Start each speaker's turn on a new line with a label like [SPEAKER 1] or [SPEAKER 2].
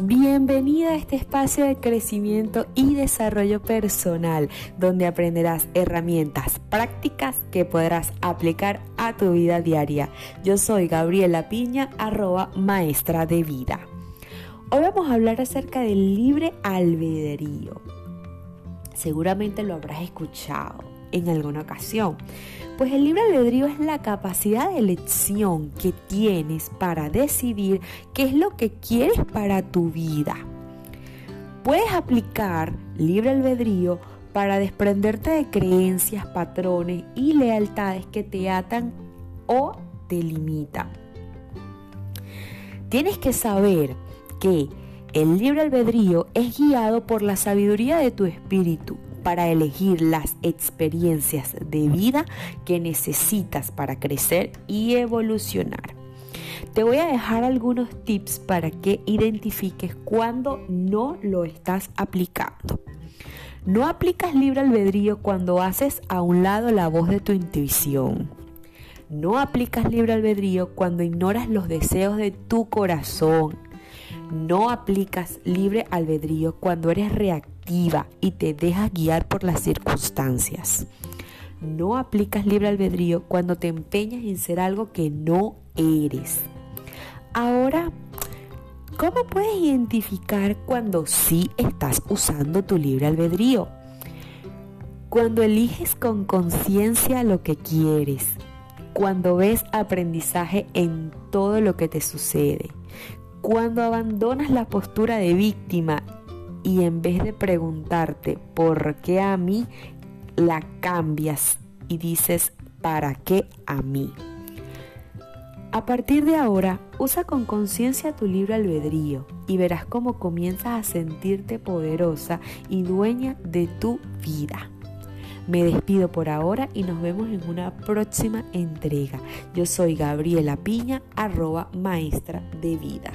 [SPEAKER 1] Bienvenida a este espacio de crecimiento y desarrollo personal, donde aprenderás herramientas prácticas que podrás aplicar a tu vida diaria. Yo soy Gabriela Piña, arroba maestra de vida. Hoy vamos a hablar acerca del libre albedrío. Seguramente lo habrás escuchado en alguna ocasión. Pues el libre albedrío es la capacidad de elección que tienes para decidir qué es lo que quieres para tu vida. Puedes aplicar libre albedrío para desprenderte de creencias, patrones y lealtades que te atan o te limitan. Tienes que saber que el libre albedrío es guiado por la sabiduría de tu espíritu para elegir las experiencias de vida que necesitas para crecer y evolucionar. Te voy a dejar algunos tips para que identifiques cuando no lo estás aplicando. No aplicas libre albedrío cuando haces a un lado la voz de tu intuición. No aplicas libre albedrío cuando ignoras los deseos de tu corazón. No aplicas libre albedrío cuando eres y te dejas guiar por las circunstancias. No aplicas libre albedrío cuando te empeñas en ser algo que no eres. Ahora, ¿cómo puedes identificar cuando sí estás usando tu libre albedrío? Cuando eliges con conciencia lo que quieres, cuando ves aprendizaje en todo lo que te sucede, cuando abandonas la postura de víctima y en vez de preguntarte por qué a mí, la cambias y dices ¿para qué a mí? A partir de ahora, usa con conciencia tu libre albedrío y verás cómo comienzas a sentirte poderosa y dueña de tu vida. Me despido por ahora y nos vemos en una próxima entrega. Yo soy Gabriela Piña, arroba maestra de vida.